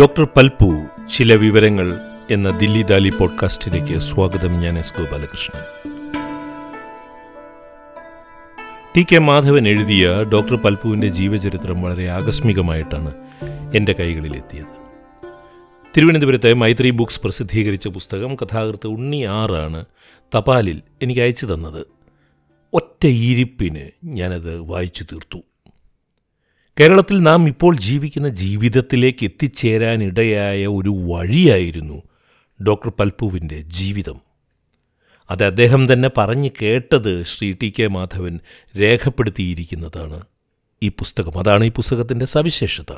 Doctor Palpu ചില വിവരങ്ങൾ എന്ന ദില്ലി ദാലി പോഡ്കാസ്റ്റിലേക്ക് സ്വാഗതം. ഞാൻ S Gopalakrishnan. T K Madhavan എഴുതിയ ഡോക്ടർ പൽപുവിന്റെ ജീവചരിത്രം വളരെ ആകസ്മികമായിട്ടാണ് എന്റെ കൈകളിലെത്തിയത് തിരുവനന്തപുരത്തെ മൈത്രി ബുക്സ് പ്രസിദ്ധീകരിച്ച പുസ്തകം കഥാകൃത്ത് ഉണ്ണി ആറാണ് തപാലിൽ എനിക്ക് അയച്ചു തന്നത്. ഒറ്റ ഇരിപ്പിന് ഞാനത് വായിച്ചു തീർത്തു. കേരളത്തിൽ നാം ഇപ്പോൾ ജീവിക്കുന്ന ജീവിതത്തിലേക്ക് എത്തിച്ചേരാനിടയായ ഒരു വഴിയായിരുന്നു ഡോക്ടർ പൽപ്പുവിന്റെ ജീവിതം. അത് അദ്ദേഹം തന്നെ പറഞ്ഞു കേട്ടത് ശ്രീ ടി കെ മാധവൻ രേഖപ്പെടുത്തിയിരിക്കുന്നതാണ്. ഈ പുസ്തകം അതാണ് ഈ പുസ്തകത്തിന്റെ സവിശേഷത.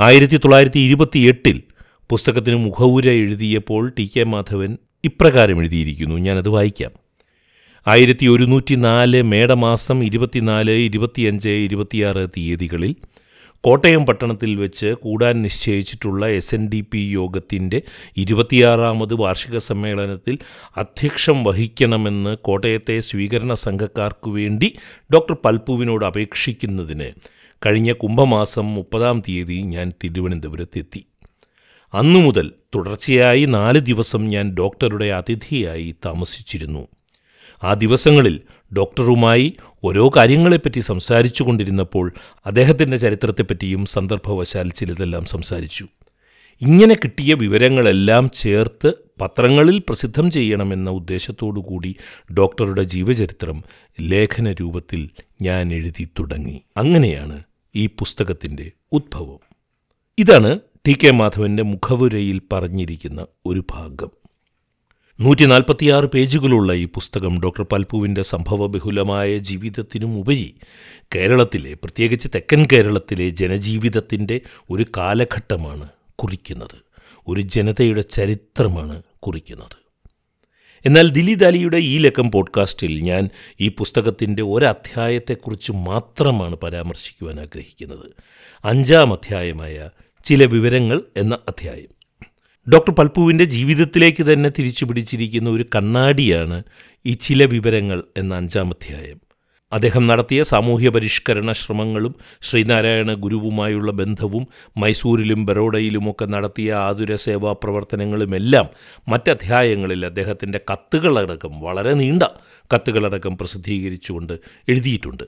ആയിരത്തി തൊള്ളായിരത്തി ഇരുപത്തി എട്ടിൽ പുസ്തകത്തിന് മുഖവുര എഴുതിയപ്പോൾ ടി കെ മാധവൻ ഇപ്രകാരം എഴുതിയിരിക്കുന്നു. ഞാനത് വായിക്കാം. ആയിരത്തി ഒരുന്നൂറ്റി നാല് മേടമാസം ഇരുപത്തിനാല് ഇരുപത്തിയഞ്ച് ഇരുപത്തിയാറ് തീയതികളിൽ കോട്ടയം പട്ടണത്തിൽ വെച്ച് കൂടാൻ നിശ്ചയിച്ചിട്ടുള്ള എസ് എൻ ഡി പി യോഗത്തിന്റെ ഇരുപത്തിയാറാമത് വാർഷിക സമ്മേളനത്തിൽ അധ്യക്ഷം വഹിക്കണമെന്ന് കോട്ടയത്തെ സ്വീകരണ സംഘക്കാർക്കു വേണ്ടി ഡോക്ടർ പൽപ്പുവിനോട് അപേക്ഷിക്കുന്നതിന് കഴിഞ്ഞ കുംഭമാസം മുപ്പതാം തീയതി ഞാൻ തിരുവനന്തപുരത്തെത്തി. അന്നു മുതൽ തുടർച്ചയായി നാല് ദിവസം ഞാൻ ഡോക്ടറുടെ അതിഥിയായി താമസിച്ചിരുന്നു. ആ ദിവസങ്ങളിൽ ഡോക്ടറുമായി ഓരോ കാര്യങ്ങളെപ്പറ്റി സംസാരിച്ചു കൊണ്ടിരുന്നപ്പോൾ അദ്ദേഹത്തിന്റെ ചരിത്രത്തെപ്പറ്റിയും സന്ദർഭവശാൽ ചിലതെല്ലാം സംസാരിച്ചു. ഇങ്ങനെ കിട്ടിയ വിവരങ്ങളെല്ലാം ചേർത്ത് പത്രങ്ങളിൽ പ്രസിദ്ധം ചെയ്യണമെന്ന കൂടി ഡോക്ടറുടെ ജീവചരിത്രം ലേഖന രൂപത്തിൽ ഞാൻ എഴുതി തുടങ്ങി. അങ്ങനെയാണ് ഈ പുസ്തകത്തിന്റെ ഉദ്ഭവം ഇതാണ് ടി കെ മാധവന്റെ മുഖവുരയിൽ പറഞ്ഞിരിക്കുന്ന ഒരു ഭാഗം. നൂറ്റി നാൽപ്പത്തിയാറ് പേജുകളുള്ള ഈ പുസ്തകം ഡോക്ടർ പൽപുവിന്റെ സംഭവബഹുലമായ ജീവിതത്തിനും ഉപരി കേരളത്തിലെ പ്രത്യേകിച്ച് തെക്കൻ കേരളത്തിലെ ജനജീവിതത്തിന്റെ ഒരു കാലഘട്ടമാണ് കുറിക്കുന്നത്. ഒരു ജനതയുടെ ചരിത്രമാണ് കുറിക്കുന്നത്. എന്നാൽ ദിലീദ് ദാലിയുടെ ഈ ലക്കം പോഡ്കാസ്റ്റിൽ ഞാൻ ഈ പുസ്തകത്തിന്റെ ഒരധ്യായത്തെക്കുറിച്ച് മാത്രമാണ് പരാമർശിക്കുവാൻ ആഗ്രഹിക്കുന്നത്. അഞ്ചാം അധ്യായമായ ചില വിവരങ്ങൾ എന്ന അധ്യായം. ഡോക്ടർ പൽപ്പുവിന്റെ ജീവിതത്തിലേക്ക് തന്നെ തിരിച്ചു പിടിച്ചിരിക്കുന്ന ഒരു കണ്ണാടിയാണ് ഈ ചില വിവരങ്ങൾ എന്ന അഞ്ചാം അധ്യായം. അദ്ദേഹം നടത്തിയ സാമൂഹ്യ പരിഷ്കരണ ശ്രമങ്ങളും ശ്രീനാരായണ ഗുരുവുമായുള്ള ബന്ധവും മൈസൂരിലും ബറോഡയിലുമൊക്കെ നടത്തിയ ആതുര സേവാ പ്രവർത്തനങ്ങളുമെല്ലാം മറ്റധ്യായങ്ങളിൽ അദ്ദേഹത്തിന്റെ കത്തുകളടക്കം വളരെ നീണ്ട കത്തുകളടക്കം പ്രസിദ്ധീകരിച്ചുകൊണ്ട് എഴുതിയിട്ടുണ്ട്.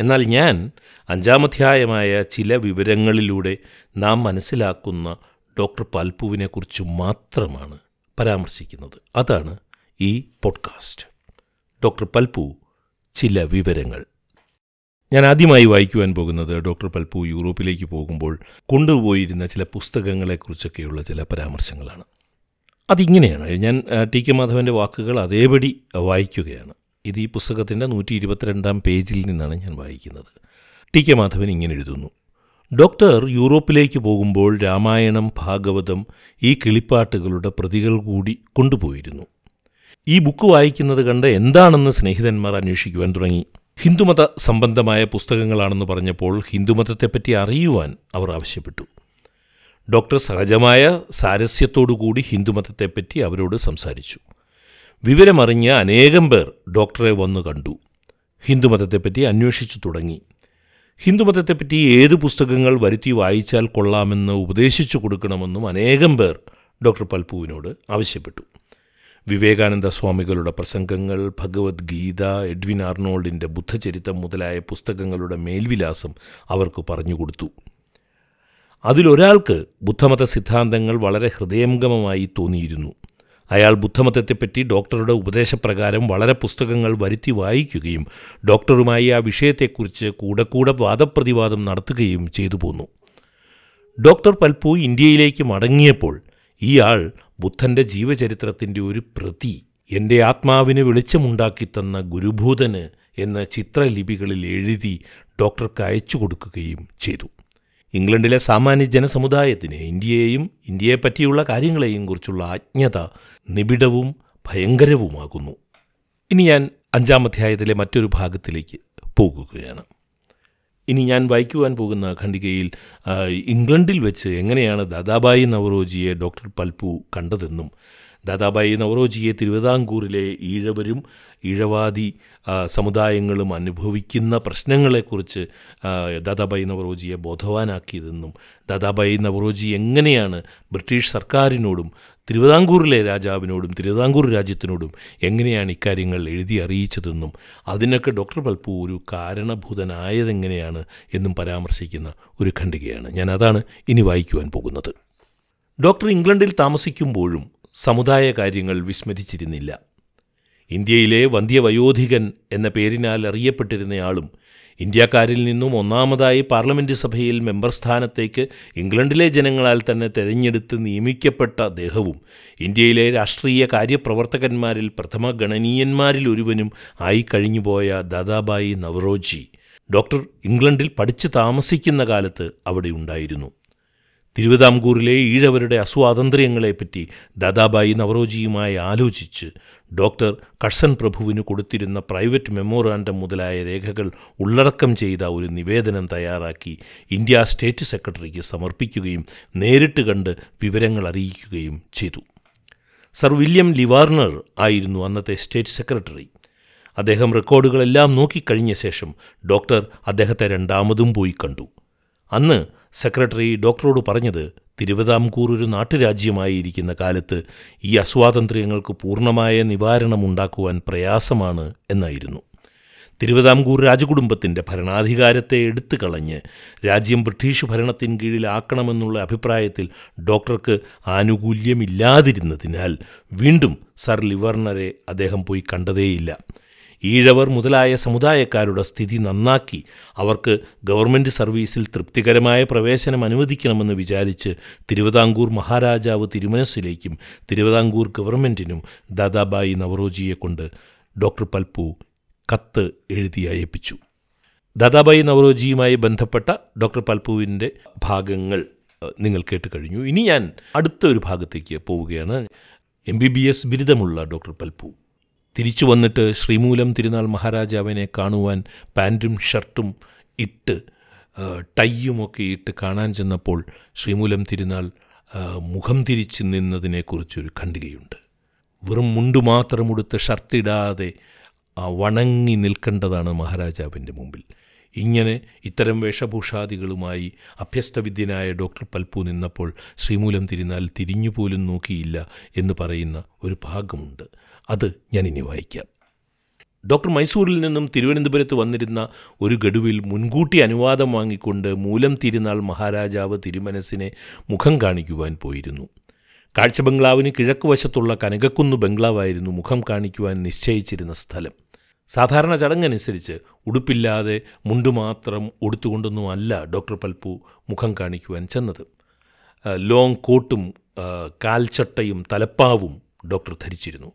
എന്നാൽ ഞാൻ അഞ്ചാമധ്യായമായ ചില വിവരങ്ങളിലൂടെ നാം മനസ്സിലാക്കുന്ന ഡോക്ടർ പൽപ്പുവിനെക്കുറിച്ച് മാത്രമാണ് പരാമർശിക്കുന്നത്. അതാണ് ഈ പോഡ്കാസ്റ്റ്. ഡോക്ടർ പൽപ്പു ചില വിവരങ്ങൾ. ഞാൻ ആദ്യമായി വായിക്കുവാൻ പോകുന്നത് ഡോക്ടർ പൽപ്പു യൂറോപ്പിലേക്ക് പോകുമ്പോൾ കൊണ്ടുപോയിരുന്ന ചില പുസ്തകങ്ങളെക്കുറിച്ചൊക്കെയുള്ള ചില പരാമർശങ്ങളാണ്. അതിങ്ങനെയാണ്. ഞാൻ ടി കെ മാധവന്റെ വാക്കുകൾ അതേപടി വായിക്കുകയാണ്. ഇത് ഈ പുസ്തകത്തിന്റെ നൂറ്റി ഇരുപത്തിരണ്ടാം പേജിൽ നിന്നാണ് ഞാൻ വായിക്കുന്നത്. ടി കെ മാധവൻ ഇങ്ങനെ എഴുതുന്നു. ഡോക്ടർ യൂറോപ്പിലേക്ക് പോകുമ്പോൾ രാമായണം ഭാഗവതം ഈ കിളിപ്പാട്ടുകളുടെ പ്രതികൾ കൂടി കൊണ്ടുപോയിരുന്നു. ഈ ബുക്ക് വായിക്കുന്നത് കണ്ട് എന്താണെന്ന് സ്നേഹിതന്മാർ അന്വേഷിക്കുവാൻ തുടങ്ങി. ഹിന്ദുമത സംബന്ധമായ പുസ്തകങ്ങളാണെന്ന് പറഞ്ഞപ്പോൾ ഹിന്ദുമതത്തെപ്പറ്റി അറിയുവാൻ അവർ ആവശ്യപ്പെട്ടു. ഡോക്ടർ സഹജമായ സാരസ്യത്തോടുകൂടി ഹിന്ദുമതത്തെപ്പറ്റി അവരോട് സംസാരിച്ചു. വിവരമറിഞ്ഞ അനേകം പേർ ഡോക്ടറെ വന്നു കണ്ടു. ഹിന്ദുമതത്തെപ്പറ്റി അന്വേഷിച്ചു തുടങ്ങി. ഹിന്ദുമതത്തെപ്പറ്റി ഏത് പുസ്തകങ്ങൾ വരുത്തി വായിച്ചാൽ കൊള്ളാമെന്ന് ഉപദേശിച്ചു കൊടുക്കണമെന്നും അനേകം പേർ ഡോക്ടർ പൽപ്പുവിനോട് ആവശ്യപ്പെട്ടു. വിവേകാനന്ദ സ്വാമികളുടെ പ്രസംഗങ്ങൾ ഭഗവത്ഗീത എഡ്വിൻ ആർണോൾഡിന്റെ ബുദ്ധചരിത്രം മുതലായ പുസ്തകങ്ങളുടെ മേൽവിലാസം അവർക്ക് പറഞ്ഞുകൊടുത്തു. അതിലൊരാൾക്ക് ബുദ്ധമത സിദ്ധാന്തങ്ങൾ വളരെ ഹൃദയംഗമമായി തോന്നിയിരുന്നു. അയാൾ ബുദ്ധമതത്തെപ്പറ്റി ഡോക്ടറുടെ ഉപദേശപ്രകാരം വളരെ പുസ്തകങ്ങൾ വരുത്തി വായിക്കുകയും ഡോക്ടറുമായി ആ വിഷയത്തെക്കുറിച്ച് കൂടെ കൂടെ വാദപ്രതിവാദം നടത്തുകയും ചെയ്തു പോന്നു. ഡോക്ടർ പൽപ്പു ഇന്ത്യയിലേക്ക് മടങ്ങിയപ്പോൾ ആൾ ബുദ്ധന്റെ ജീവചരിത്രത്തിന്റെ ഒരു പ്രതി എന്റെ ആത്മാവിന് വെളിച്ചമുണ്ടാക്കി തന്ന ഗുരുഭൂതന് എന്ന ചിത്രലിപികളിൽ എഴുതി ഡോക്ടർക്ക് അയച്ചു കൊടുക്കുകയും ചെയ്തു. ഇംഗ്ലണ്ടിലെ സാമാന്യ ജനസമുദായത്തിന് ഇന്ത്യയെയും ഇന്ത്യയെപ്പറ്റിയുള്ള കാര്യങ്ങളെയും കുറിച്ചുള്ള അജ്ഞത നിബിഡവും ഭയങ്കരവുമാകുന്നു. ഇനി ഞാൻ അഞ്ചാം അധ്യായത്തിലെ മറ്റൊരു ഭാഗത്തിലേക്ക് പോകുകയാണ്. ഇനി ഞാൻ വായിക്കുവാൻ പോകുന്ന ഖണ്ഡികയിൽ ഇംഗ്ലണ്ടിൽ വെച്ച് എങ്ങനെയാണ് ദാദാബായി നവറോജിയെ ഡോക്ടർ പൽപു കണ്ടതെന്നും ദാദാബായി നവറോജിയെ തിരുവിതാംകൂറിലെ ഈഴവരും ഈഴവാദി സമുദായങ്ങളും അനുഭവിക്കുന്ന പ്രശ്നങ്ങളെക്കുറിച്ച് ദാദാബായി നവറോജിയെ ബോധവാനാക്കിയതെന്നും ദാദാബായി നവറോജി എങ്ങനെയാണ് ബ്രിട്ടീഷ് സർക്കാരിനോടും തിരുവിതാംകൂറിലെ രാജാവിനോടും തിരുവിതാംകൂർ രാജ്യത്തിനോടും എങ്ങനെയാണ് ഇക്കാര്യങ്ങൾ എഴുതി അറിയിച്ചതെന്നും അതിനൊക്കെ ഡോക്ടർ പൽപ്പു ഒരു കാരണഭൂതനായതെങ്ങനെയാണ് എന്നും പരാമർശിക്കുന്ന ഒരു ഖണ്ഡികയാണ്. ഞാൻ അതാണ് ഇനി വായിക്കുവാൻ പോകുന്നത്. ഡോക്ടർ ഇംഗ്ലണ്ടിൽ താമസിക്കുമ്പോഴും സമുദായ കാര്യങ്ങൾ വിസ്മരിച്ചിരുന്നില്ല. ഇന്ത്യയിലെ വന്ധ്യവയോധികൻ എന്ന പേരിനാൽ അറിയപ്പെട്ടിരുന്നയാളും ഇന്ത്യക്കാരിൽ നിന്നും ഒന്നാമതായി പാർലമെന്റ് സഭയിൽ മെമ്പർ സ്ഥാനത്തേക്ക് ഇംഗ്ലണ്ടിലെ ജനങ്ങളാൽ തന്നെ തെരഞ്ഞെടുത്ത് നിയമിക്കപ്പെട്ട അദ്ദേഹവും ഇന്ത്യയിലെ രാഷ്ട്രീയ കാര്യപ്രവർത്തകന്മാരിൽ പ്രഥമ ഗണനീയന്മാരിൽ ഒരുവനും ആയി കഴിഞ്ഞുപോയ ദാദാബായി നവറോജി. ഡോക്ടർ ഇംഗ്ലണ്ടിൽ പഠിച്ചു താമസിക്കുന്ന കാലത്ത് അവിടെ ഉണ്ടായിരുന്നു. തിരുവിതാംകൂറിലെ ഈഴവരുടെ അസ്വാതന്ത്ര്യങ്ങളെപ്പറ്റി ദാദാബായി നവറോജിയുമായി ആലോചിച്ച് ഡോക്ടർ കഴ്സൺ പ്രഭുവിന് കൊടുത്തിരുന്ന പ്രൈവറ്റ് മെമ്മോറാൻഡം മുതലായ രേഖകൾ ഉള്ളടക്കം ചെയ്ത ഒരു നിവേദനം തയ്യാറാക്കി ഇന്ത്യ സ്റ്റേറ്റ് സെക്രട്ടറിക്ക് സമർപ്പിക്കുകയും നേരിട്ട് കണ്ട് വിവരങ്ങൾ അറിയിക്കുകയും ചെയ്തു. സർ വില്യം ലിവാർണർ ആയിരുന്നു അന്നത്തെ സ്റ്റേറ്റ് സെക്രട്ടറി. അദ്ദേഹം റെക്കോർഡുകളെല്ലാം നോക്കിക്കഴിഞ്ഞ ശേഷം ഡോക്ടർ അദ്ദേഹത്തെ രണ്ടാമതും പോയി കണ്ടു. അന്ന് സെക്രട്ടറി ഡോക്ടറോട് പറഞ്ഞത് തിരുവിതാംകൂർ ഒരു നാട്ടുരാജ്യമായിരിക്കുന്ന കാലത്ത് ഈ അസ്വാതന്ത്ര്യങ്ങൾക്ക് പൂർണമായ നിവാരണം ഉണ്ടാക്കുവാൻ പ്രയാസമാണ് എന്നായിരുന്നു. തിരുവിതാംകൂർ രാജകുടുംബത്തിന്റെ ഭരണാധികാരത്തെ എടുത്തു കളഞ്ഞ് രാജ്യം ബ്രിട്ടീഷ് ഭരണത്തിൻ കീഴിലാക്കണമെന്നുള്ള അഭിപ്രായത്തിൽ ഡോക്ടർക്ക് ആനുകൂല്യമില്ലാതിരുന്നതിനാൽ വീണ്ടും സർ ലിവർണറെ അദ്ദേഹം പോയി കണ്ടതേയില്ല. ഈഴവർ മുതലായ സമുദായക്കാരുടെ സ്ഥിതി നന്നാക്കി അവർക്ക് ഗവൺമെന്റ് സർവീസിൽ തൃപ്തികരമായ പ്രവേശനം അനുവദിക്കണമെന്ന് വിചാരിച്ച് തിരുവിതാംകൂർ മഹാരാജാവ് തിരുമനസ്സിലേക്കും തിരുവിതാംകൂർ ഗവൺമെന്റിനും ദാദാബായി നവറോജിയെ കൊണ്ട് ഡോക്ടർ പൽപ്പു കത്ത് എഴുതി അയപ്പിച്ചു. ദാദാബായി നവറോജിയുമായി ബന്ധപ്പെട്ട ഡോക്ടർ പൽപ്പുവിന്റെ ഭാഗങ്ങൾ നിങ്ങൾ കേട്ട് കഴിഞ്ഞു. ഇനി ഞാൻ അടുത്ത ഒരു ഭാഗത്തേക്ക് പോവുകയാണ്. എം ബി ബി എസ് ബിരുദമുള്ള ഡോക്ടർ പൽപ്പു തിരിച്ചു വന്നിട്ട് ശ്രീമൂലം തിരുനാൾ മഹാരാജാവിനെ കാണുവാൻ പാന്റും ഷർട്ടും ഇട്ട് ടൈയുമൊക്കെ ഇട്ട് കാണാൻ ചെന്നപ്പോൾ ശ്രീമൂലം തിരുനാൾ മുഖം തിരിച്ച് നിന്നതിനെക്കുറിച്ചൊരു ഖണ്ഡികയുണ്ട് വെറും മുണ്ടു മാത്രം ഉടുത്ത് ഷർട്ടിടാതെ വണങ്ങി നിൽക്കേണ്ടതാണ് മഹാരാജാവിന്റെ മുമ്പിൽ. ഇങ്ങനെ ഇത്തരം വേഷഭൂഷാദികളുമായി അഭ്യസ്തവിദ്യനായ ഡോക്ടർ പൽപ്പു നിന്നപ്പോൾ ശ്രീമൂലം തിരുനാൾ തിരിഞ്ഞുപോലും നോക്കിയില്ല എന്ന് പറയുന്ന ഒരു ഭാഗമുണ്ട്. അത് ഇനി വായിക്കാം. ഡോക്ടർ മൈസൂരിൽ നിന്നും തിരുവനന്തപുരത്ത് വന്നിരുന്ന ഒരു ഗഡുവിൽ മുൻകൂട്ടി അനുവാദം വാങ്ങിക്കൊണ്ട് മൂലം തിരുനാൾ മഹാരാജാവ് തിരുമനസിനെ മുഖം കാണിക്കുവാൻ പോയിരുന്നു. കാഴ്ച ബംഗ്ലാവിന് കിഴക്കുവശത്തുള്ള കനകക്കുന്ന് ബംഗ്ലാവായിരുന്നു മുഖം കാണിക്കുവാൻ നിശ്ചയിച്ചിരുന്ന സ്ഥലം. സാധാരണ ചടങ്ങനുസരിച്ച് ഉടുപ്പില്ലാതെ മുണ്ടു മാത്രം ഉടുത്തുകൊണ്ടൊന്നും അല്ല ഡോക്ടർ പൽപ്പു മുഖം കാണിക്കുവാൻ ചെന്നത്. ലോങ് കോട്ടും കാൽച്ചട്ടയും തലപ്പാവും ഡോക്ടർ ധരിച്ചിരുന്നു.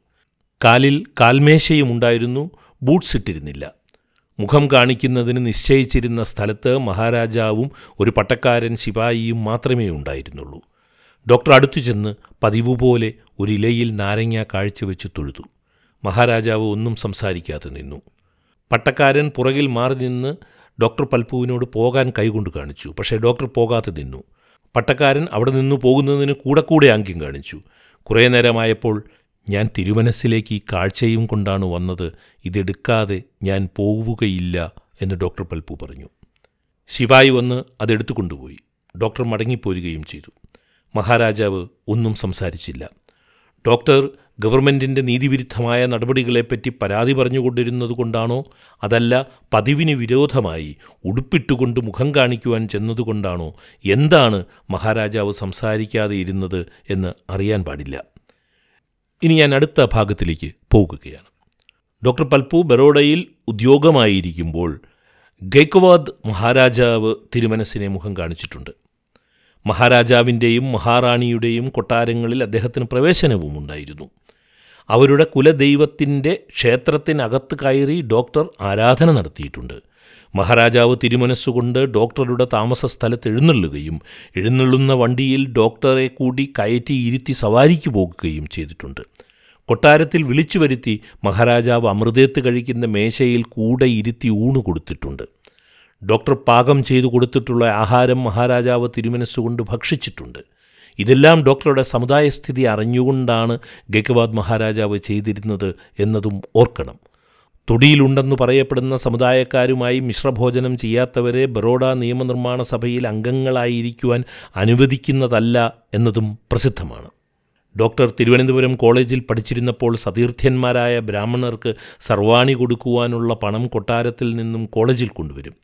കാലിൽ കാൽമേശയും ഉണ്ടായിരുന്നു ബൂട്ട്സ് ഇട്ടിരുന്നില്ല. മുഖം കാണിക്കുന്നതിന് നിശ്ചയിച്ചിരുന്ന സ്ഥലത്ത് മഹാരാജാവും ഒരു പട്ടക്കാരൻ ശിപായിയും മാത്രമേ ഉണ്ടായിരുന്നുള്ളൂ. ഡോക്ടർ അടുത്തു ചെന്ന് പതിവ് പോലെ ഒരു ഇലയിൽ നാരങ്ങ കാഴ്ചവെച്ച് തൊഴുതു. മഹാരാജാവ് ഒന്നും സംസാരിക്കാതെ നിന്നു. പട്ടക്കാരൻ പുറകിൽ മാറി നിന്ന് ഡോക്ടർ പൽപ്പുവിനോട് പോകാൻ കൈകൊണ്ട് കാണിച്ചു. പക്ഷേ ഡോക്ടർ പോകാതെ നിന്നു. പട്ടക്കാരൻ അവിടെ നിന്നു പോകുന്നതിന് കൂടെ കൂടെ ആംഗ്യം കാണിച്ചു. കുറേ നേരമായപ്പോൾ ഞാൻ തിരുമനസ്സിലേക്ക് ഈ കാഴ്ചയും കൊണ്ടാണ് വന്നത്. ഇതെടുക്കാതെ ഞാൻ പോവുകയില്ല എന്ന് ഡോക്ടർ പൽപ്പു പറഞ്ഞു. ശിവായി വന്ന് അതെടുത്തു കൊണ്ടുപോയി. ഡോക്ടർ മടങ്ങിപ്പോരുകയും ചെയ്തു. മഹാരാജാവ് ഒന്നും സംസാരിച്ചില്ല. ഡോക്ടർ ഗവൺമെന്റിന്റെ നീതിവിരുദ്ധമായ നടപടികളെപ്പറ്റി പരാതി പറഞ്ഞുകൊണ്ടിരുന്നത് കൊണ്ടാണോ? അതല്ല പതിവിന് വിരോധമായി ഉടുപ്പിട്ടുകൊണ്ട് മുഖം കാണിക്കുവാൻ ചെന്നതുകൊണ്ടാണോ എന്താണ് മഹാരാജാവ് സംസാരിക്കാതെ ഇരുന്നത് എന്ന് അറിയാൻ പാടില്ല. ഇനി ഞാൻ അടുത്ത ഭാഗത്തിലേക്ക് പോകുകയാണ്. ഡോക്ടർ പൽപ്പു ബറോഡയിൽ ഉദ്യോഗമായിരിക്കുമ്പോൾ ഗൈക്വാദ് മഹാരാജാവ് തിരുമനസിനെ മുഖം കാണിച്ചിട്ടുണ്ട്. മഹാരാജാവിന്റെയും മഹാറാണിയുടെയും കൊട്ടാരങ്ങളിൽ അദ്ദേഹത്തിന് പ്രവേശനവും ഉണ്ടായിരുന്നു. അവരുടെ കുലദൈവത്തിന്റെ ക്ഷേത്രത്തിനകത്ത് കയറി ഡോക്ടർ ആരാധന നടത്തിയിട്ടുണ്ട്. മഹാരാജാവ് തിരുമനസ്സുകൊണ്ട് ഡോക്ടറുടെ താമസ സ്ഥലത്ത് എഴുന്നള്ളുകയും എഴുന്നള്ളുന്ന വണ്ടിയിൽ ഡോക്ടറെ കൂടി കയറ്റി ഇരുത്തി സവാരിക്ക് പോകുകയും ചെയ്തിട്ടുണ്ട്. കൊട്ടാരത്തിൽ വിളിച്ചു വരുത്തി മഹാരാജാവ് അമൃതേത്ത് കഴിക്കുന്ന മേശയിൽ കൂടെ ഇരുത്തി ഊണ് കൊടുത്തിട്ടുണ്ട്. ഡോക്ടർ പാകം ചെയ്തു കൊടുത്തിട്ടുള്ള ആഹാരം മഹാരാജാവ് തിരുമനസ്സുകൊണ്ട് ഭക്ഷിച്ചിട്ടുണ്ട്. ഇതെല്ലാം ഡോക്ടറുടെ സമുദായസ്ഥിതി അറിഞ്ഞുകൊണ്ടാണ് ഗഗവാദ് മഹാരാജാവ് ചെയ്തിരുന്നത് എന്നതും ഓർക്കണം. തൊടിയിലുണ്ടെന്ന് പറയപ്പെടുന്ന സമുദായക്കാരുമായി മിശ്രഭോജനം ചെയ്യാത്തവരെ ബറോഡ നിയമനിർമ്മാണ സഭയിൽ അംഗങ്ങളായിരിക്കുവാൻ അനുവദിക്കുന്നതല്ല എന്നതും പ്രസിദ്ധമാണ്. ഡോക്ടർ തിരുവനന്തപുരം കോളേജിൽ പഠിച്ചിരുന്നപ്പോൾ സതീർത്ഥ്യന്മാരായ ബ്രാഹ്മണർക്ക് സർവാണി കൊടുക്കുവാനുള്ള പണം കൊട്ടാരത്തിൽ നിന്നും കോളേജിൽ കൊണ്ടുവരും.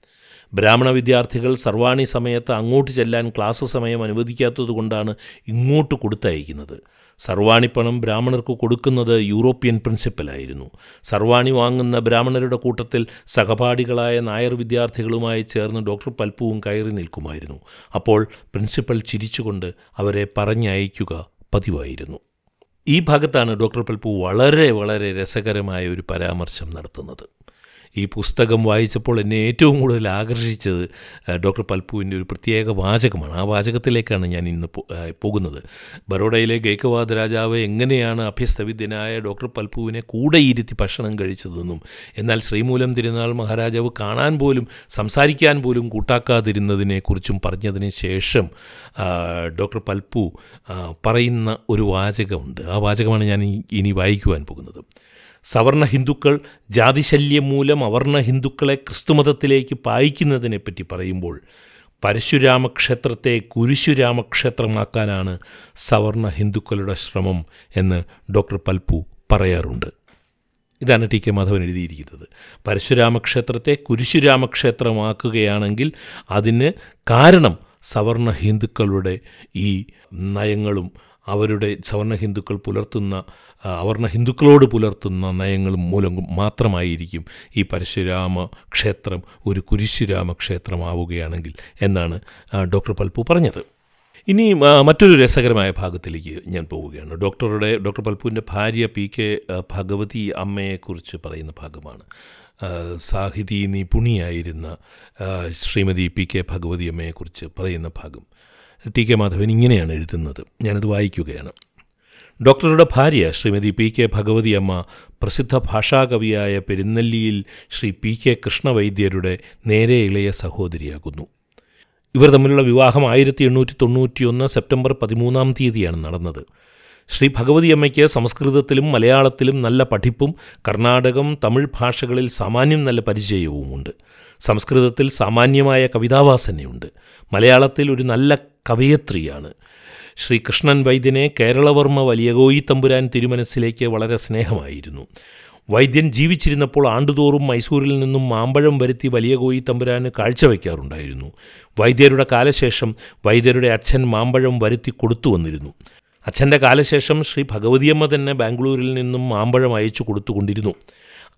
ബ്രാഹ്മണ വിദ്യാർത്ഥികൾ സർവാണി സമയത്ത് അങ്ങോട്ട് ചെല്ലാൻ ക്ലാസ് സമയം അനുവദിക്കാത്തതുകൊണ്ടാണ് ഇങ്ങോട്ട് കൊടുത്തയക്കുന്നത്. സർവാണിപ്പണം ബ്രാഹ്മണർക്ക് കൊടുക്കുന്നത് യൂറോപ്യൻ പ്രിൻസിപ്പലായിരുന്നു. സർവാണി വാങ്ങുന്ന ബ്രാഹ്മണരുടെ കൂട്ടത്തിൽ സഹപാഠികളായ നായർ വിദ്യാർത്ഥികളുമായി ചേർന്ന് ഡോക്ടർ പൽപ്പുവും കയറി നിൽക്കുമായിരുന്നു. അപ്പോൾ പ്രിൻസിപ്പൽ ചിരിച്ചുകൊണ്ട് അവരെ പറഞ്ഞയക്കുക പതിവായിരുന്നു. ഈ ഭാഗത്താണ് ഡോക്ടർ പൽപ്പു വളരെ വളരെ രസകരമായ ഒരു പരാമർശം നടത്തുന്നത്. ഈ പുസ്തകം വായിച്ചപ്പോൾ എന്നെ ഏറ്റവും കൂടുതൽ ആകർഷിച്ചത് ഡോക്ടർ പൽപ്പുവിന്റെ ഒരു പ്രത്യേക വാചകമാണ്. ആ വാചകത്തിലേക്കാണ് ഞാൻ ഇന്ന് പോകുന്നത്. ബറോഡയിലെ ഗൈക്കവാദ രാജാവ് എങ്ങനെയാണ് അഭ്യസ്തവിദ്യനായ ഡോക്ടർ പൽപ്പുവിനെ കൂടെ ഇരുത്തി ഭക്ഷണം കഴിച്ചതെന്നും എന്നാൽ ശ്രീമൂലം തിരുനാൾ മഹാരാജാവ് കാണാൻ പോലും സംസാരിക്കാൻ പോലും കൂട്ടാക്കാതിരുന്നതിനെക്കുറിച്ചും പറഞ്ഞതിന് ശേഷം ഡോക്ടർ പൽപ്പു പറയുന്ന ഒരു വാചകമുണ്ട്. ആ വാചകമാണ് ഞാൻ ഇനി വായിക്കുവാൻ പോകുന്നത്. സവർണ ഹിന്ദുക്കൾ ജാതിശല്യം മൂലം അവർണ ഹിന്ദുക്കളെ ക്രിസ്തുമതത്തിലേക്ക് പായിക്കുന്നതിനെപ്പറ്റി പറയുമ്പോൾ പരശുരാമക്ഷേത്രത്തെ കുരിശുരാമക്ഷേത്രമാക്കാനാണ് സവർണ ഹിന്ദുക്കളുടെ ശ്രമം എന്ന് ഡോക്ടർ പൽപ്പു പറയാറുണ്ട്. ഇതാണ് ടി കെ മാധവൻ എഴുതിയിരിക്കുന്നത്. പരശുരാമക്ഷേത്രത്തെ കുരിശുരാമക്ഷേത്രമാക്കുകയാണെങ്കിൽ അതിന് കാരണം സവർണ ഹിന്ദുക്കളുടെ ഈ നയങ്ങളും അവരുടെ സവർണ ഹിന്ദുക്കൾ പുലർത്തുന്ന അവർണ ഹിന്ദുക്കളോട് പുലർത്തുന്ന നയങ്ങളും മൂലം മാത്രമായിരിക്കും ഈ പരശുരാമ ക്ഷേത്രം ഒരു കുരിശുരാമ ക്ഷേത്രമാവുകയാണെങ്കിൽ എന്നാണ് ഡോക്ടർ പൽപ്പു പറഞ്ഞത്. ഇനി മറ്റൊരു രസകരമായ ഭാഗത്തിലേക്ക് ഞാൻ പോവുകയാണ്. ഡോക്ടറുടെ ഡോക്ടർ പൽപ്പുവിന്റെ ഭാര്യ പി കെ ഭഗവതി അമ്മയെക്കുറിച്ച് പറയുന്ന ഭാഗമാണ്. സാഹിതി നിപുണിയായിരുന്ന ശ്രീമതി പി കെ ഭഗവതി അമ്മയെക്കുറിച്ച് പറയുന്ന ഭാഗം. ടി കെ മാധവൻ ഇങ്ങനെയാണ് എഴുതുന്നത്. ഞാനത് വായിക്കുകയാണ്. ഡോക്ടറുടെ ഭാര്യ ശ്രീമതി പി കെ ഭഗവതിയമ്മ പ്രസിദ്ധ ഭാഷാകവിയായ പെരുന്നല്ലിയിൽ ശ്രീ പി കെ കൃഷ്ണവൈദ്യരുടെ നേരെ ഇളയ സഹോദരിയാകുന്നു. ഇവർ തമ്മിലുള്ള വിവാഹം ആയിരത്തി എണ്ണൂറ്റി തൊണ്ണൂറ്റിയൊന്ന് സെപ്റ്റംബർ പതിമൂന്നാം തീയതിയാണ് നടന്നത്. ശ്രീ ഭഗവതിയമ്മയ്ക്ക് സംസ്കൃതത്തിലും മലയാളത്തിലും നല്ല പഠിപ്പും കർണാടകം തമിഴ് ഭാഷകളിൽ സാമാന്യം നല്ല പരിചയവുമുണ്ട്. സംസ്കൃതത്തിൽ സാമാന്യമായ കവിതാവാസനയുണ്ട്. മലയാളത്തിൽ ഒരു നല്ല കവയത്രിയാണ്. ശ്രീ കൃഷ്ണൻ വൈദ്യനെ കേരളവർമ്മ വലിയകോയി തമ്പുരാൻ തിരുമനസ്സിലേക്ക് വളരെ സ്നേഹമായിരുന്നു. വൈദ്യൻ ജീവിച്ചിരുന്നപ്പോൾ ആണ്ടുതോറും മൈസൂരിൽ നിന്നും മാമ്പഴം വരുത്തി വലിയ കോയി തമ്പുരാന് കാഴ്ചവെക്കാറുണ്ടായിരുന്നു. വൈദ്യരുടെ കാലശേഷം വൈദ്യരുടെ അച്ഛൻ മാമ്പഴം വരുത്തി കൊടുത്തു വന്നിരുന്നു. അച്ഛന്റെ കാലശേഷം ശ്രീ ഭഗവതിയമ്മ തന്നെ ബാംഗ്ലൂരിൽ നിന്നും മാമ്പഴം അയച്ചു കൊടുത്തുകൊണ്ടിരുന്നു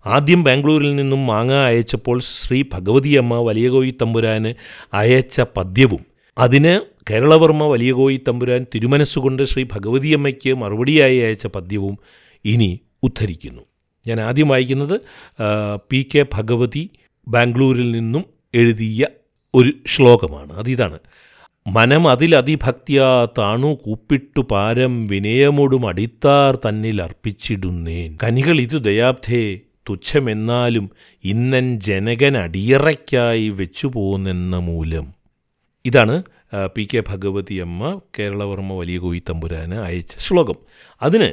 ആദ്യം ബാംഗ്ലൂരിൽ നിന്നും മാങ്ങ അയച്ചപ്പോൾ ശ്രീ ഭഗവതിയമ്മ വലിയകോയി തമ്പുരാന് അയച്ച പദ്യവും അതിന് കേരളവർമ്മ വലിയ കോയി തമ്പുരാൻ തിരുമനസ്സുകൊണ്ട് ശ്രീ ഭഗവതിയമ്മയ്ക്ക് മറുപടിയായി അയച്ച പദ്യവും ഇനി ഉദ്ധരിക്കുന്നു. ഞാൻ ആദ്യം വായിക്കുന്നത് പി കെ ഭഗവതി ബാംഗ്ലൂരിൽ നിന്നും എഴുതിയ ഒരു ശ്ലോകമാണ്. അതിതാണ് മനം അതിലതിഭക്തിയാ താണു കൂപ്പിട്ടു പാരം വിനയമോടും അടിത്താർ തന്നിൽ അർപ്പിച്ചിടുന്നേൻ. കനികൾ ഇതു ദയാബ്ധേ തുച്ഛമെന്നാലും ഇന്നൻ ജനകൻ അടിയറയ്ക്കായി വെച്ചു പോന്നെന്ന മൂലം ഇതാണ് പി കെ ഭഗവതി അമ്മ കേരളവർമ്മ വലിയ കോയി തമ്പുരാന് അയച്ച ശ്ലോകം. അതിന്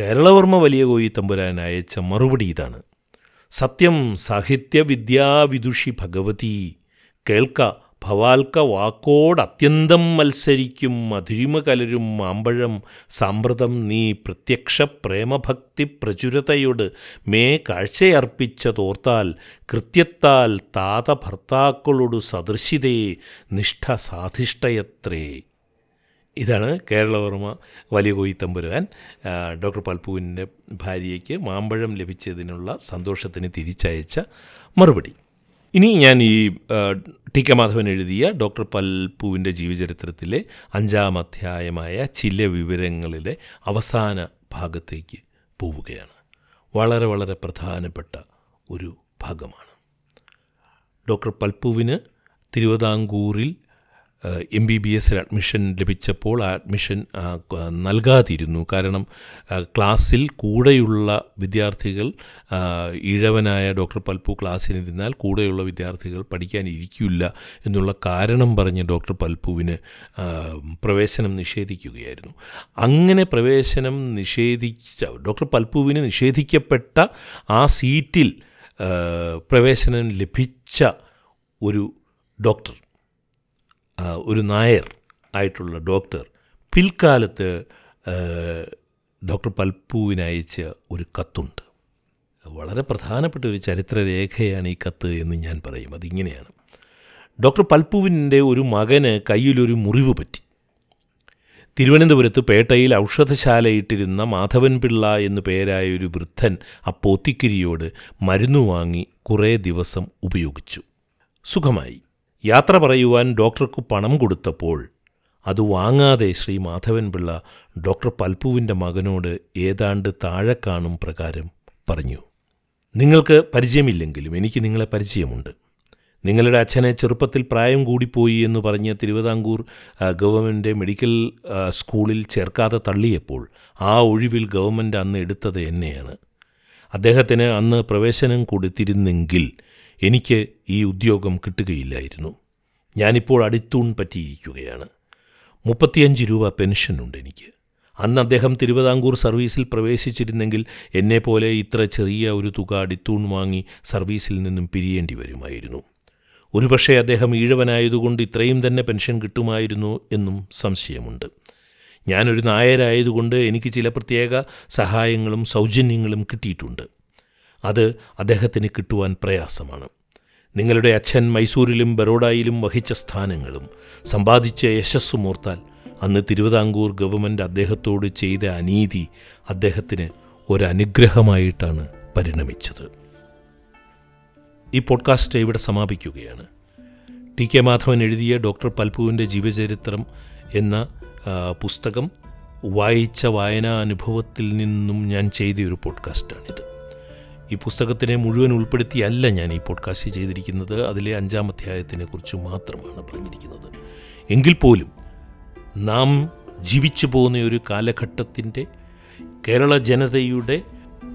കേരളവർമ്മ വലിയ കോയി തമ്പുരാൻ അയച്ച മറുപടി ഇതാണ്. സത്യം സാഹിത്യ വിദ്യാവിദുഷി ഭഗവതി കേൾക്ക ഭവാൽക്ക വാക്കോട് അത്യന്തം മത്സരിക്കും മധുരിമ കലരും മാമ്പഴം സാമ്പ്രതം നീ പ്രത്യക്ഷ പ്രേമഭക്തി പ്രചുരതയോട് മേ കാഴ്ചയർപ്പിച്ചതോർത്താൽ കൃത്യത്താൽ താത ഭർത്താക്കളോടു സദൃശിതേ നിഷ്ഠ സാധിഷ്ഠയത്രേ ഇതാണ് കേരളവർമ്മ വലിയ കോയിത്തമ്പുരാൻ ഡോക്ടർ പൽപ്പുവിന്റെ ഭാര്യയ്ക്ക് മാമ്പഴം ലഭിച്ചതിനുള്ള സന്തോഷത്തിന് തിരിച്ചയച്ച മറുപടി. ഇനി ഞാൻ ഈ ടി കെ മാധവൻ എഴുതിയ ഡോക്ടർ പൽപ്പുവിന്റെ ജീവചരിത്രത്തിലെ അഞ്ചാം അധ്യായമായ ചില വിവരങ്ങളിലെ അവസാന ഭാഗത്തേക്ക് പോവുകയാണ്. വളരെ വളരെ പ്രധാനപ്പെട്ട ഒരു ഭാഗമാണ്. ഡോക്ടർ പൽപ്പുവിന് തിരുവിതാംകൂറിൽ എം ബി ബി എസിൽ അഡ്മിഷൻ ലഭിച്ചപ്പോൾ ആ അഡ്മിഷൻ നൽകാതിരുന്നു. കാരണം ക്ലാസ്സിൽ കൂടെയുള്ള വിദ്യാർത്ഥികൾ ഇഴവനായ ഡോക്ടർ പൽപ്പു ക്ലാസ്സിലിരുന്നാൽ കൂടെയുള്ള വിദ്യാർത്ഥികൾ പഠിക്കാനിരിക്കില്ല എന്നുള്ള കാരണം പറഞ്ഞ് ഡോക്ടർ പൽപ്പുവിന് പ്രവേശനം നിഷേധിക്കുകയായിരുന്നു. അങ്ങനെ പ്രവേശനം നിഷേധിച്ച ഡോക്ടർ പൽപ്പുവിന് നിഷേധിക്കപ്പെട്ട ആ സീറ്റിൽ പ്രവേശനം ലഭിച്ച ഒരു ഡോക്ടർ ഒരു നായർ ആയിട്ടുള്ള ഡോക്ടർ പിൽക്കാലത്ത് ഡോക്ടർ പൽപ്പുവിനയച്ച ഒരു കത്തുണ്ട്. വളരെ പ്രധാനപ്പെട്ട ഒരു ചരിത്രരേഖയാണ് ഈ കത്ത് എന്ന് ഞാൻ പറയും. അതിങ്ങനെയാണ്. ഡോക്ടർ പൽപ്പുവിന്റെ ഒരു മകന് കയ്യിലൊരു മുറിവ് പറ്റി. തിരുവനന്തപുരത്ത് പേട്ടയിൽ ഔഷധശാലയിട്ടിരുന്ന മാധവൻ പിള്ള എന്നു പേരായ ഒരു വൃദ്ധൻ ആ പോത്തിക്കിരിയോട് മരുന്നു വാങ്ങി കുറേ ദിവസം ഉപയോഗിച്ചു. സുഖമായി. യാത്ര പറയുവാൻ ഡോക്ടർക്ക് പണം കൊടുത്തപ്പോൾ അത് വാങ്ങാതെ ശ്രീ മാധവൻ പിള്ള ഡോക്ടർ പൽപ്പുവിന്റെ മകനോട് ഏതാണ്ട് താഴെ കാണും പ്രകാരം പറഞ്ഞു നിങ്ങൾക്ക് പരിചയമില്ലെങ്കിലും എനിക്ക് നിങ്ങളെ പരിചയമുണ്ട്. നിങ്ങളുടെ അച്ഛനെ ചെറുപ്പത്തിൽ പ്രായം കൂടിപ്പോയി എന്ന് പറഞ്ഞ് തിരുവിതാംകൂർ ഗവൺമെന്റ് ഗവൺമെന്റ് മെഡിക്കൽ സ്കൂളിൽ ചേർക്കാതെ തള്ളിയപ്പോൾ ആ ഒഴിവിൽ ഗവൺമെന്റ് അന്ന് എടുത്തത് എന്നെയാണ്. അദ്ദേഹത്തിന് അന്ന് പ്രവേശനം കൊടുത്തിരുന്നെങ്കിൽ എനിക്ക് ഈ ഉദ്യോഗം കിട്ടുകയില്ലായിരുന്നു. ഞാനിപ്പോൾ അടിത്തൂൺ പറ്റിയിരിക്കുകയാണ്. മുപ്പത്തിയഞ്ച് രൂപ പെൻഷനുണ്ട് എനിക്ക്. അന്ന് അദ്ദേഹം തിരുവിതാംകൂർ സർവീസിൽ പ്രവേശിച്ചിരുന്നെങ്കിൽ എന്നെപ്പോലെ ഇത്ര ചെറിയ ഒരു തുക അടിത്തൂൺ വാങ്ങി സർവീസിൽ നിന്നും പിരിയേണ്ടി വരുമായിരുന്നു. ഒരുപക്ഷെ അദ്ദേഹം ഈഴവനായതുകൊണ്ട് ഇത്രയും തന്നെ പെൻഷൻ കിട്ടുമായിരുന്നു എന്നും സംശയമുണ്ട്. ഞാനൊരു നായരായതുകൊണ്ട് എനിക്ക് ചില പ്രത്യേക സഹായങ്ങളും സൗജന്യങ്ങളും കിട്ടിയിട്ടുണ്ട്. അത് അദ്ദേഹത്തിന് കിട്ടുവാൻ പ്രയാസമാണ്. നിങ്ങളുടെ അച്ഛൻ മൈസൂരിലും ബറോഡയിലും വഹിച്ച സ്ഥാനങ്ങളും സമ്പാദിച്ച യശസ്സുമോർത്താൽ അന്ന് തിരുവിതാംകൂർ ഗവൺമെന്റ് അദ്ദേഹത്തോട് ചെയ്ത അനീതി അദ്ദേഹത്തിന് ഒരനുഗ്രഹമായിട്ടാണ് പരിണമിച്ചത്. ഈ പോഡ്കാസ്റ്റ് ഇവിടെ സമാപിക്കുകയാണ്. ടി കെ മാധവൻ എഴുതിയ ഡോക്ടർ പൽപുവിന്റെ ജീവചരിത്രം എന്ന പുസ്തകം വായിച്ച വായനാ അനുഭവത്തിൽ നിന്നും ഞാൻ ചെയ്ത ഒരു പോഡ്കാസ്റ്റാണിത് ഈ പുസ്തകത്തിനെ മുഴുവൻ ഉൾപ്പെടുത്തിയല്ല ഞാൻ ഈ പോഡ്കാസ്റ്റ് ചെയ്തിരിക്കുന്നത്. അതിലെ അഞ്ചാം അധ്യായത്തിനെ കുറിച്ച് മാത്രമാണ് പറഞ്ഞിരിക്കുന്നത്. എങ്കിൽ പോലും നാം ജീവിച്ചു പോകുന്ന ഒരു കാലഘട്ടത്തിന്റെ കേരള ജനതയുടെ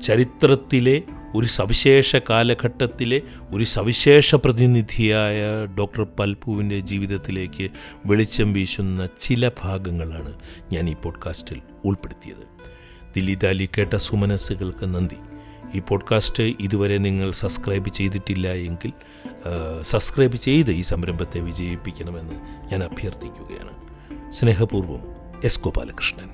ചരിത്രത്തിലെ ഒരു സവിശേഷ കാലഘട്ടത്തിലെ ഒരു സവിശേഷ പ്രതിനിധിയായ ഡോക്ടർ പൽപുവിന്റെ ജീവിതത്തിലേക്ക് വെളിച്ചം വീശുന്ന ചില ഭാഗങ്ങളാണ് ഞാൻ ഈ പോഡ്കാസ്റ്റിൽ ഉൾപ്പെടുത്തിയത്. ദില്ലി ദാലി കേട്ട സുമനസ്സുകൾക്ക് നന്ദി. ഈ പോഡ്കാസ്റ്റ് ഇതുവരെ നിങ്ങൾ സബ്സ്ക്രൈബ് ചെയ്തിട്ടില്ല എങ്കിൽ സബ്സ്ക്രൈബ് ചെയ്ത് ഈ സംരംഭത്തെ വിജയിപ്പിക്കണമെന്ന് ഞാൻ അഭ്യർത്ഥിക്കുകയാണ്. സ്നേഹപൂർവം എസ് ഗോപാലകൃഷ്ണൻ.